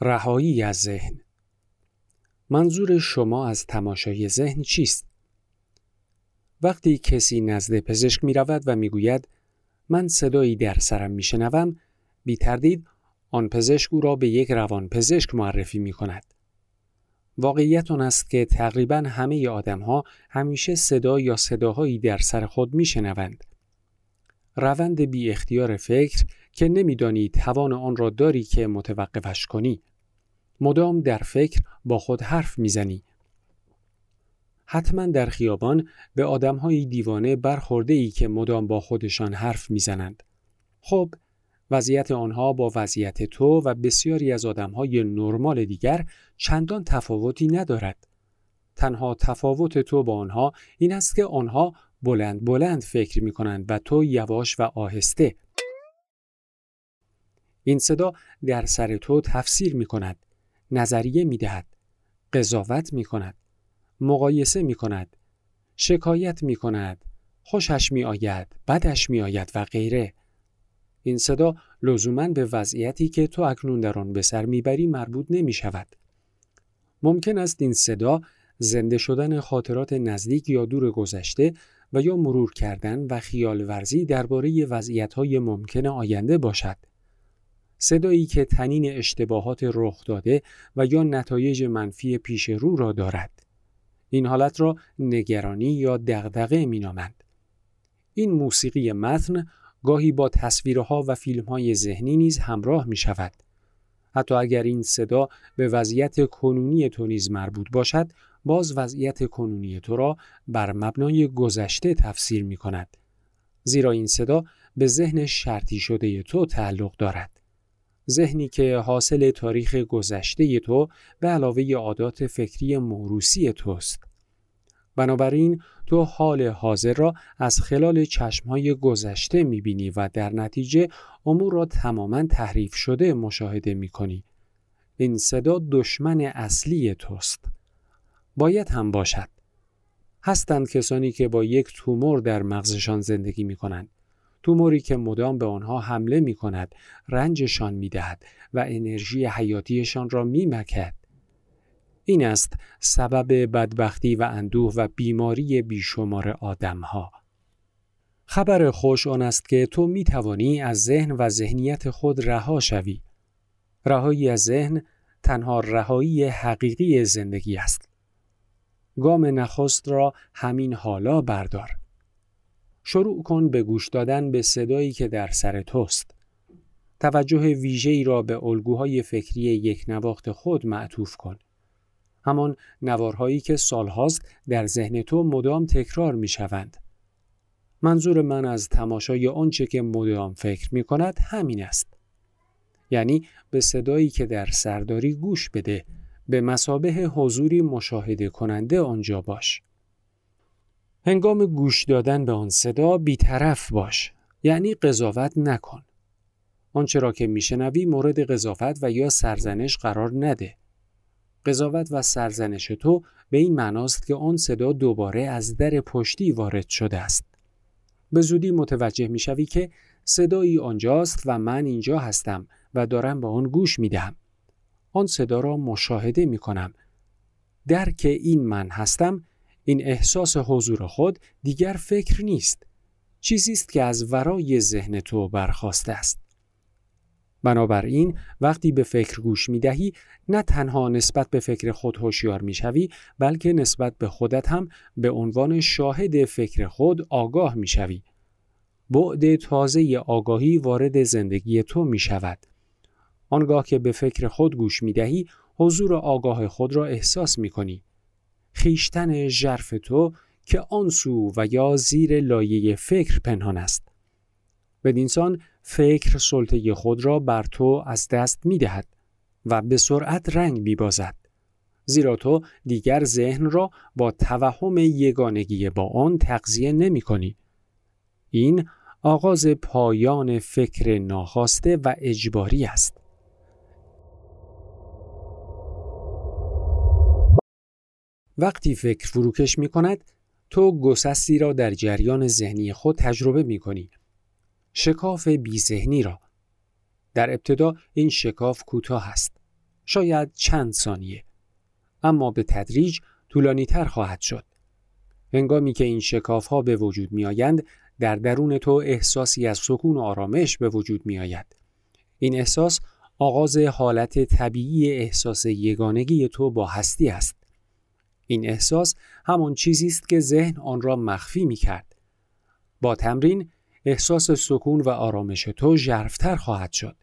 رهایی از ذهن منظور شما از تماشای ذهن چیست؟ وقتی کسی نزد پزشک می رود و می گوید من صدایی در سرم می شنوم بی تردید آن پزشک او را به یک روان پزشک معرفی می کند. واقعیت آن است که تقریبا همه آدم ها همیشه صدا یا صداهایی در سر خود می شنوند. روند بی اختیار فکر که نمیدانی توان آن را داری که متوقفش کنی. مدام در فکر با خود حرف می‌زنی. حتما در خیابان به آدمهای دیوانه برخورده ای که مدام با خودشان حرف می‌زنند. خب وضعیت آنها با وضعیت تو و بسیاری از آدمهای نرمال دیگر چندان تفاوتی ندارد. تنها تفاوت تو با آنها این است که آنها بلند بلند فکر می کنند و تو یواش و آهسته. این صدا در سر تو تفسیر می کند، نظریه می دهد، قضاوت می کند، مقایسه می کند، شکایت می کند، خوشش می آید، بدش می آید و غیره. این صدا لزوما به وضعیتی که تو اکنون در آن به سر می‌بری مربوط نمی شود. ممکن است این صدا زنده شدن خاطرات نزدیک یا دور گذشته و یا مرور کردن و خیال ورزی درباره وضعیت‌های ممکن آینده باشد. صدایی که تنین اشتباهات رخ داده و یا نتایج منفی پیش رو را دارد. این حالت را نگرانی یا دغدغه مینامند. این موسیقی متن گاهی با تصویرها و فیلمهای ذهنی نیز همراه می شود. حتی اگر این صدا به وضعیت کنونی تو نیز مربوط باشد، باز وضعیت کنونی تو را بر مبنای گذشته تفسیر می کند. زیرا این صدا به ذهن شرطی شده تو تعلق دارد. ذهنی که حاصل تاریخ گذشته تو به علاوه عادات فکری موروسی توست. بنابراین تو حال حاضر را از خلال چشمهای گذشته می‌بینی و در نتیجه امور را تماما تحریف شده مشاهده می‌کنی. این صدا دشمن اصلی توست. باید هم باشد. هستند کسانی که با یک تومور در مغزشان زندگی می کنند. توموری که مدام به آنها حمله می کند، رنجشان می دهد و انرژی حیاتیشان را می مکد. این است سبب بدبختی و اندوه و بیماری بیشمار آدمها. خبر خوش آن است که تو می توانی از ذهن و ذهنیت خود رها شوی. رهایی از ذهن تنها رهایی حقیقی زندگی است. گام نخست را همین حالا بردار. شروع کن به گوش دادن به صدایی که در سر توست. توجه ویژه‌ای را به الگوهای فکری یک نواخت خود معطوف کن. همان نوارهایی که سالهاست در ذهن تو مدام تکرار می شوند. منظور من از تماشای آنچه که مدام فکر می کند همین است. یعنی به صدایی که در سرداری گوش بده به مسابه حضوری مشاهده کننده آنجا باش. هنگام گوش دادن به آن صدا بیطرف باش یعنی قضاوت نکن. آنچه را که میشنوی مورد قضاوت و یا سرزنش قرار نده. قضاوت و سرزنش تو به این معناست که آن صدا دوباره از در پشتی وارد شده است. به زودی متوجه می‌شوی که صدایی آنجاست و من اینجا هستم و دارم به آن گوش می دهم. آن صدا را مشاهده می کنم. درک این من هستم این احساس حضور خود دیگر فکر نیست. چیزی است که از ورای ذهن تو برخواسته است. بنابراین وقتی به فکر گوش می دهی نه تنها نسبت به فکر خود هوشیار می شوی بلکه نسبت به خودت هم به عنوان شاهد فکر خود آگاه می شوی. بعد تازه آگاهی وارد زندگی تو می شود. آنگاه که به فکر خود گوش می دهی حضور آگاه خود را احساس می کنی. خیشتن ژرف تو که آن سو و یا زیر لایه فکر پنهان است. بدینسان فکر سلطه خود را بر تو از دست می دهد و به سرعت رنگ می بازد. زیرا تو دیگر ذهن را با توهم یگانگی با آن تغذیه نمی کنی. این آغاز پایان فکر ناخواسته و اجباری است. وقتی فکر فروکش می کند تو گسستی را در جریان ذهنی خود تجربه می کنی. شکاف بی ذهنی را. در ابتدا این شکاف کوتاه است. شاید چند ثانیه اما به تدریج طولانی تر خواهد شد هنگامی که این شکاف ها به وجود می آیند در درون تو احساسی از سکون و آرامش به وجود می آید این احساس آغاز حالت طبیعی احساس یگانگی تو با هستی است این احساس همان چیزی است که ذهن آن را مخفی می کرد با تمرین احساس سکون و آرامش تو ژرفتر خواهد شد.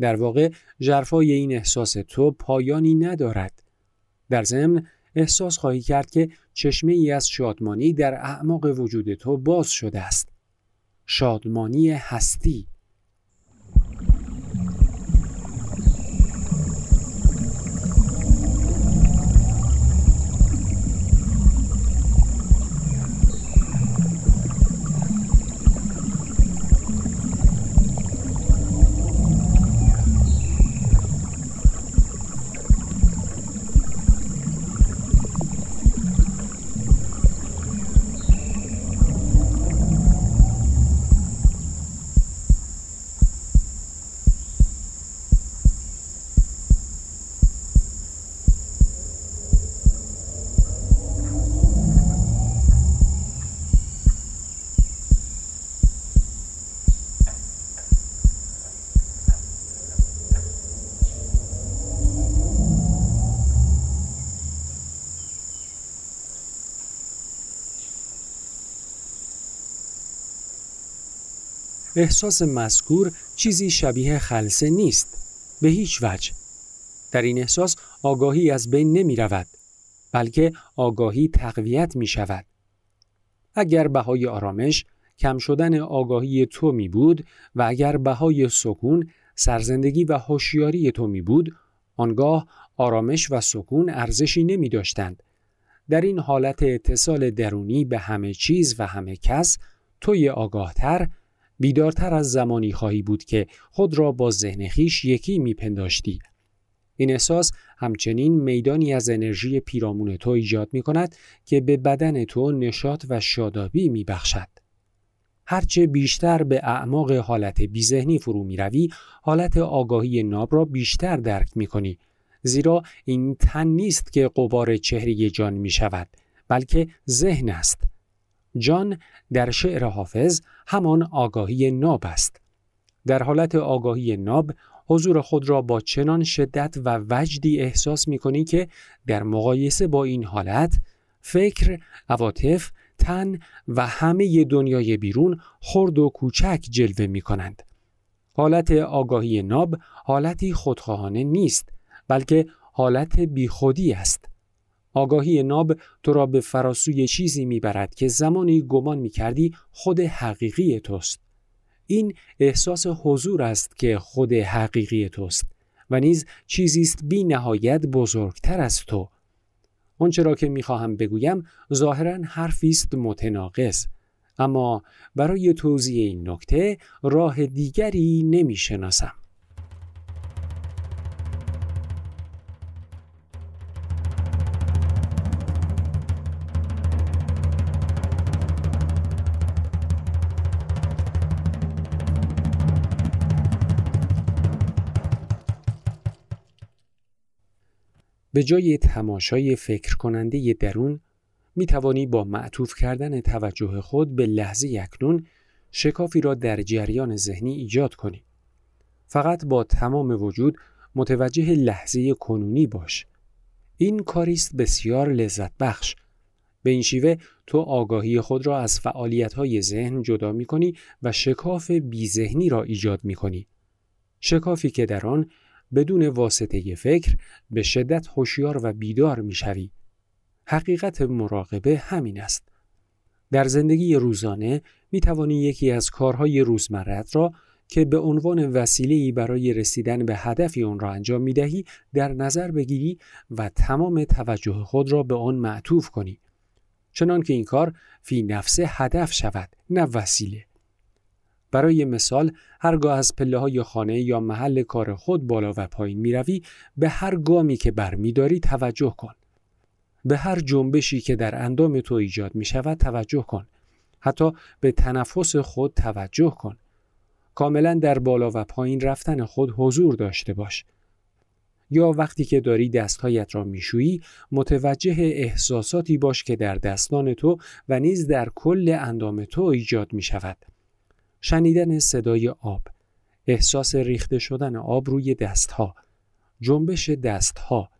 در واقع ژرفای این احساس تو پایانی ندارد. در ضمن احساس خواهی کرد که چشمه ای از شادمانی در اعماق وجود تو باز شده است. شادمانی هستی. احساس مذکور چیزی شبیه خلصه نیست به هیچ وجه. در این احساس آگاهی از بین نمی رود بلکه آگاهی تقویت می شود اگر بهای آرامش کم شدن آگاهی تو می بود و اگر بهای سکون سرزندگی و هوشیاری تو می بود آنگاه آرامش و سکون ارزشی نمی داشتند در این حالت اتصال درونی به همه چیز و همه کس توی آگاهتر بیدارتر از زمانی خواهی بود که خود را با ذهن خیش یکی میپنداشتی. این احساس همچنین میدانی از انرژی پیرامون تو ایجاد می کند که به بدن تو نشاط و شادابی می بخشد. هرچه بیشتر به اعماق حالت بیذهنی فرو می روی، حالت آگاهی ناب را بیشتر درک می کنی. زیرا این تن نیست که قبار چهره جان می شود، بلکه ذهن است. جان در شعر حافظ همان آگاهی ناب است. در حالت آگاهی ناب حضور خود را با چنان شدت و وجدی احساس می کنی که در مقایسه با این حالت فکر، عواطف، تن و همه دنیای بیرون خرد و کوچک جلوه می کنند. حالت آگاهی ناب حالتی خودخواهانه نیست بلکه حالت بیخودی است. آگاهی ناب تو را به فراسوی چیزی می‌برد که زمانی گمان می‌کردی خود حقیقی توست. این احساس حضور است که خود حقیقی توست و نیز چیزی است بی نهایت بزرگتر از تو. آنچه را که می‌خواهم بگویم ظاهرا حرفی است متناقض اما برای توضیح این نکته راه دیگری نمی‌شناسم. به جای تماشای فکر کننده درون می توانی با معطوف کردن توجه خود به لحظه اکنون شکافی را در جریان ذهنی ایجاد کنی. فقط با تمام وجود متوجه لحظه کنونی باش. این کاریست بسیار لذت بخش. به این شیوه تو آگاهی خود را از فعالیت ذهن جدا می کنی و شکاف بی ذهنی را ایجاد می کنی. شکافی که در آن بدون واسطه فکر به شدت هوشیار و بیدار می‌شوی. حقیقت مراقبه همین است. در زندگی روزانه می توانی یکی از کارهای روزمرت را که به عنوان وسیله‌ای برای رسیدن به هدفی آن را انجام می دهی در نظر بگیری و تمام توجه خود را به آن معطوف کنی. چنان که این کار فی نفس هدف شود نه وسیله. برای مثال هرگاه از پله های خانه یا محل کار خود بالا و پایین می روی به هر گامی که برمیداری توجه کن. به هر جنبشی که در اندام تو ایجاد می شود توجه کن. حتی به تنفس خود توجه کن. کاملا در بالا و پایین رفتن خود حضور داشته باش. یا وقتی که داری دستهایت را میشویی متوجه احساساتی باش که در دستان تو و نیز در کل اندام تو ایجاد می شود. شنیدن صدای آب، احساس ریخته شدن آب روی دستها، جنبش دستها،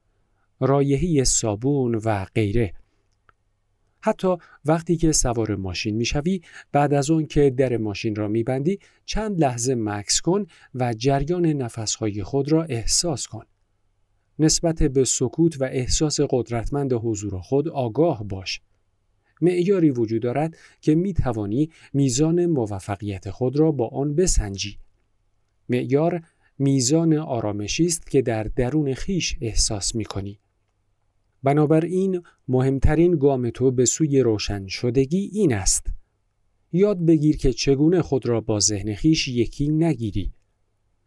رایحی صابون و غیره. حتی وقتی که سوار ماشین می‌شوی بعد از اون که در ماشین را میبندی چند لحظه مکس کن و جریان نفسهای خود را احساس کن. نسبت به سکوت و احساس قدرتمند حضور خود آگاه باش. معیاری وجود دارد که می توانی میزان موفقیت خود را با آن بسنجی. معیار میزان آرامشی است که در درون خیش احساس می کنی. بنابراین مهمترین گام تو به سوی روشن شدگی این است. یاد بگیر که چگونه خود را با ذهن خیش یکی نگیری.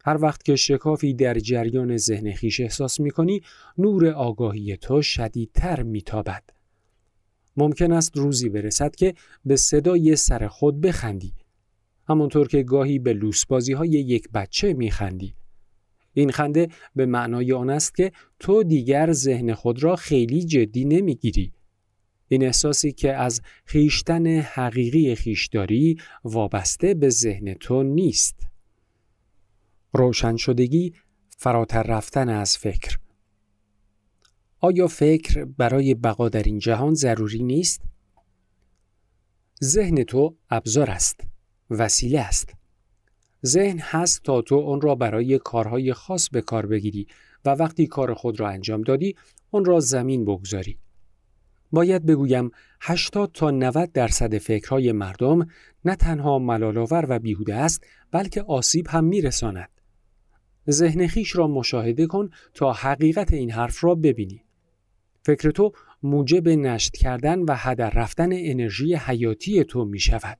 هر وقت که شکافی در جریان ذهن خیش احساس می کنی، نور آگاهی تو شدیدتر می تابد. ممکن است روزی برسد که به صدای سر خود بخندی. همانطور که گاهی به لوسبازی های یک بچه می خندی. این خنده به معنای آن است که تو دیگر ذهن خود را خیلی جدی نمی‌گیری. این احساسی که از خیشتن حقیقی خیشداری وابسته به ذهن تو نیست. روشن شدگی فراتر رفتن از فکر. آیا فکر برای بقا در این جهان ضروری نیست؟ ذهن تو ابزار است، وسیله است. ذهن هست تا تو آن را برای کارهای خاص به کار بگیری و وقتی کار خود را انجام دادی آن را زمین بگذاری. باید بگویم 80 تا 90 درصد فکرهای مردم نه تنها ملالآور و بیهوده است بلکه آسیب هم میرساند. ذهن خیش را مشاهده کن تا حقیقت این حرف را ببینی. فکر تو موجب نشت کردن و هدر رفتن انرژی حیاتی تو می شود.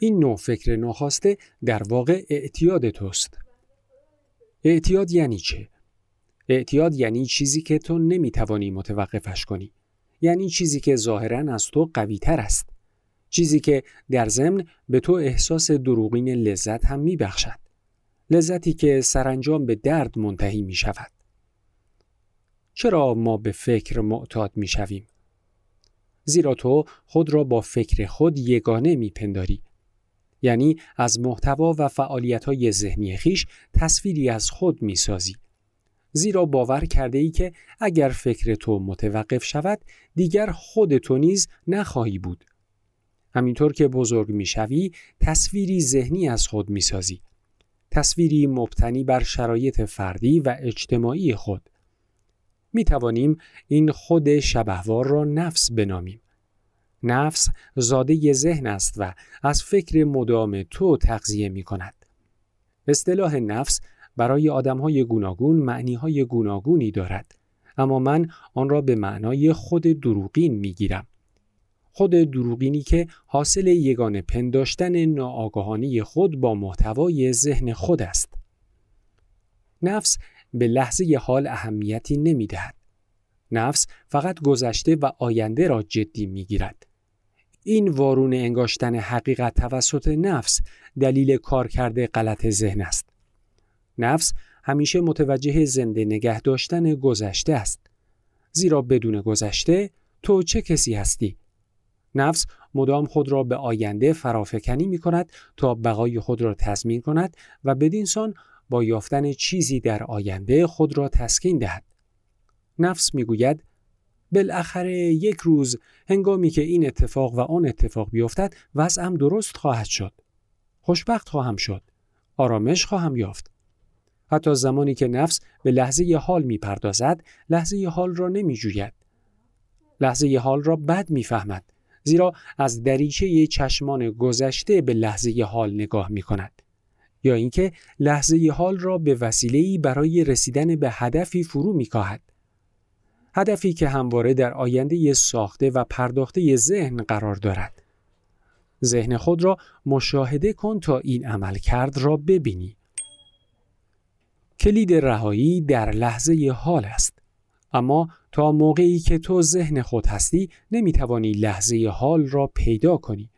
این نوع فکر ناخواسته در واقع اعتیاد توست. اعتیاد یعنی چه؟ اعتیاد یعنی چیزی که تو نمی‌توانی متوقفش کنی. یعنی چیزی که ظاهرا از تو قوی تر است. چیزی که در ضمن به تو احساس دروغین لذت هم میبخشد. لذتی که سرانجام به درد منتهی می شود. چرا ما به فکر معتاد می شویم؟ زیرا تو خود را با فکر خود یگانه می پنداری. یعنی از محتوا و فعالیت های ذهنی خیش تصویری از خود می سازی. زیرا باور کرده ای که اگر فکر تو متوقف شود دیگر خود تو نیز نخواهی بود. همینطور که بزرگ می شوی تصویری ذهنی از خود می سازی. تصویری مبتنی بر شرایط فردی و اجتماعی خود. می توانیم این خود شبهوار را نفس بنامیم. نفس زاده ذهن است و از فکر مدام تو تغذیه می کند. اصطلاح نفس برای آدم های گوناگون معنی های گوناگونی دارد اما من آن را به معنای خود دروغین می گیرم. خود دروغینی که حاصل یگان پنداشتن ناآگاهانی خود با محتوای ذهن خود است. نفس به لحظه حال اهمیتی نمی دهد. نفس فقط گذشته و آینده را جدی می گیرد. این وارون انگاشتن حقیقت توسط نفس دلیل کار کرده غلط ذهن است. نفس همیشه متوجه زنده نگه داشتن گذشته است. زیرا بدون گذشته تو چه کسی هستی؟ نفس مدام خود را به آینده فرافکنی می کند تا بقای خود را تضمین کند و بدین سان با یافتن چیزی در آینده خود را تسکین دهد. نفس می گوید بالاخره یک روز هنگامی که این اتفاق و آن اتفاق بیفتد وضعم درست خواهد شد. خوشبخت خواهم شد. آرامش خواهم یافت. حتی زمانی که نفس به لحظه حال می پردازد، لحظه حال را نمی جوید. لحظه حال را بد می فهمد. زیرا از دریچه چشمان گذشته به لحظه حال نگاه می کند. یا اینکه لحظه حال را به وسیله‌ای برای رسیدن به هدفی فرو می کاهد. هدفی که همواره در آینده ساخته و پرداخته ذهن قرار دارد. ذهن خود را مشاهده کن تا این عمل کرد را ببینی. کلید رهایی در لحظه حال است. اما تا موقعی که تو ذهن خود هستی نمی‌توانی لحظه حال را پیدا کنی.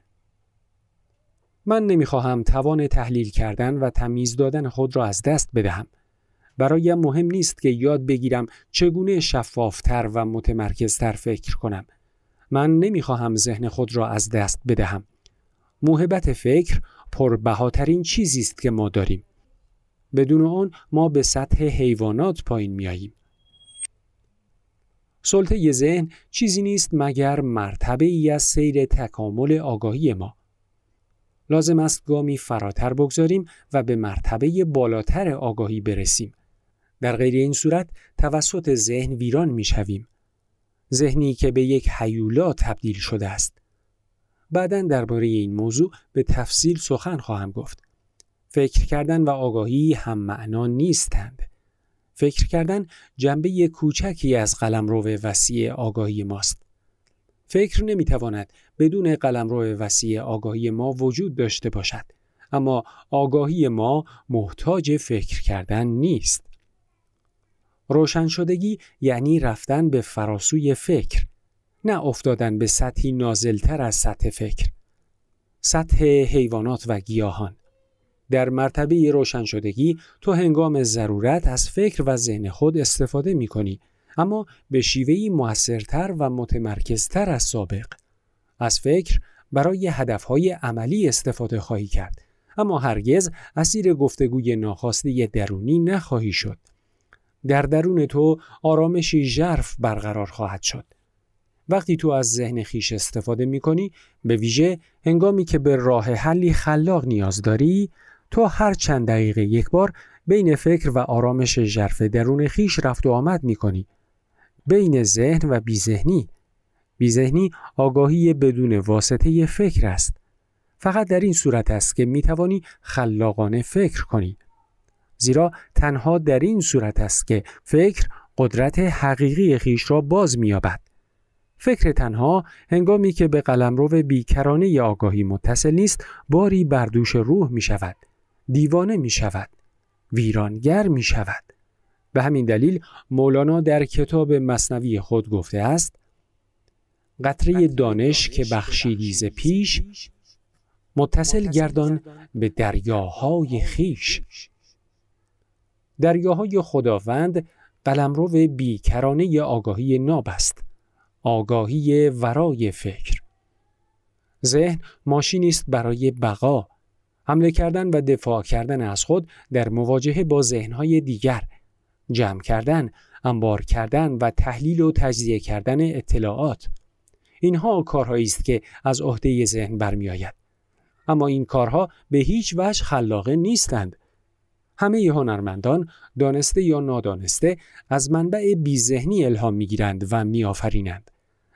من نمی‌خواهم توان تحلیل کردن و تمیز دادن خود را از دست بدهم برایم مهم نیست که یاد بگیرم چگونه شفافتر و متمرکزتر فکر کنم. من نمی‌خواهم ذهن خود را از دست بدهم. موهبت فکر پربهاترین چیزی است که ما داریم. بدون آن ما به سطح حیوانات پایین میاییم. سلطه ذهن چیزی نیست مگر مرتبه ای از سیر تکامل آگاهی ما. لازم است گامی فراتر بگذاریم و به مرتبه بالاتر آگاهی برسیم. در غیر این صورت توسط ذهن ویران می شویم. ذهنی که به یک حیولا تبدیل شده است. بعدا درباره این موضوع به تفصیل سخن خواهم گفت. فکر کردن و آگاهی هم معنا نیستند. فکر کردن جنبه کوچکی از قلمرو وسیع آگاهی ماست. فکر نمی‌تواند بدون قلمرو وسیع آگاهی ما وجود داشته باشد. اما آگاهی ما محتاج فکر کردن نیست. روشن شدگی یعنی رفتن به فراسوی فکر نه افتادن به سطحی نازلتر از سطح فکر سطح حیوانات و گیاهان در مرتبه روشن شدگی تو هنگام ضرورت از فکر و ذهن خود استفاده می کنی اما به شیوهی موثرتر و متمرکزتر از سابق. از فکر برای هدفهای عملی استفاده خواهی کرد اما هرگز اسیر گفتگوی ناخواسته درونی نخواهی شد. در درون تو آرامشی ژرف برقرار خواهد شد. وقتی تو از ذهن خیش استفاده می کنی به ویژه هنگامی که به راه حلی خلاق نیاز داری تو هر چند دقیقه یک بار بین فکر و آرامش ژرف درون خیش رفت و آمد می کنی. بین ذهن و بیذهنی بیذهنی آگاهی بدون واسطه فکر است. فقط در این صورت است که می توانی خلاقانه فکر کنی. زیرا تنها در این صورت است که فکر قدرت حقیقی خیش را باز می‌یابد. فکر تنها هنگامی که به قلمرو بیکرانه آگاهی متصل نیست باری بردوش روح می شود. دیوانه می شود. ویرانگر می شود. به همین دلیل مولانا در کتاب مصنوی خود گفته است قطره دانش که بخشیدی ز پیش متصل گردان به دریاهای خیش. دریاهای خداوند قلمرو بیکرانه آگاهی ناب است آگاهی ورای فکر. ذهن ماشینی است برای بقا حمله کردن و دفاع کردن از خود در مواجهه با ذهنهای دیگر. جمع کردن انبار کردن و تحلیل و تجزیه کردن اطلاعات. اینها کارهایی است که از عهده ذهن برمیآید. اما این کارها به هیچ وجه خلاقه نیستند. همه هنرمندان دانسته یا نادانسته از منبع بیذهنی الهام می‌گیرند و میآفرینند.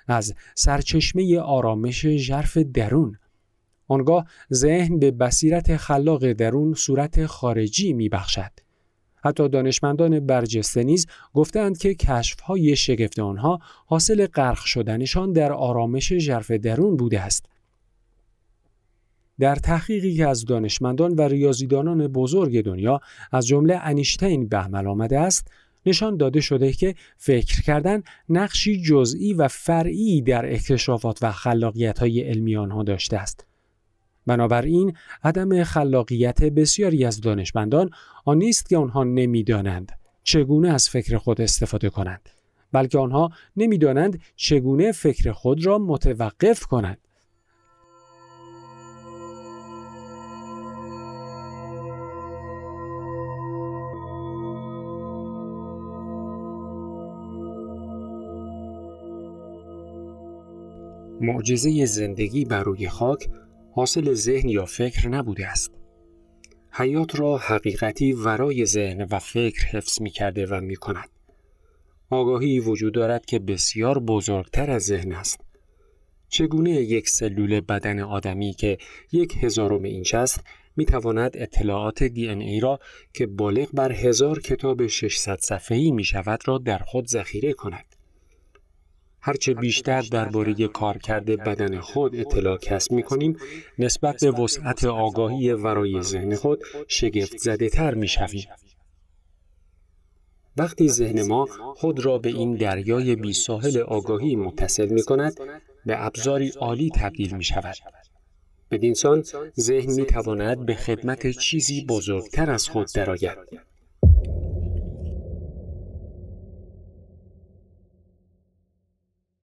از سرچشمه آرامش ژرف درون. آنگاه ذهن به بصیرت خلاق درون صورت خارجی میبخشد. حتی دانشمندان برجسته نیز گفتند که کشفهای شگفت آنها حاصل غرق شدنشان در آرامش ژرف درون بوده است. در تحقیقی که از دانشمندان و ریاضیدانان بزرگ دنیا از جمله انیشتین به عمل آمده است نشان داده شده که فکر کردن نقشی جزئی و فرعی در اکتشافات و خلاقیت های علمی آنها داشته است. بنابراین عدم خلاقیت بسیاری از دانشمندان آن نیست که آنها نمی‌دانند چگونه از فکر خود استفاده کنند بلکه آنها نمی‌دانند چگونه فکر خود را متوقف کنند. معجزه زندگی بر روی خاک حاصل ذهن یا فکر نبوده است. حیات را حقیقتی ورای ذهن و فکر حفظ می کرده و می کند. آگاهی وجود دارد که بسیار بزرگتر از ذهن است. چگونه یک سلول بدن آدمی که یک هزارم اینچ است می تواند اطلاعات دی ای را که بالغ بر هزار کتاب 600 صفحه‌ای می شود را در خود ذخیره کند. هرچه بیشتر درباره کارکرد بدن خود اطلاع کسب می کنیم نسبت به وسعت آگاهی ورای ذهن خود شگفت زده تر می شویم. وقتی ذهن ما خود را به این دریای بی ساحل آگاهی متصل می کند به ابزاری عالی تبدیل می شود. بدینسان ذهن می تواند به خدمت چیزی بزرگتر از خود درآید.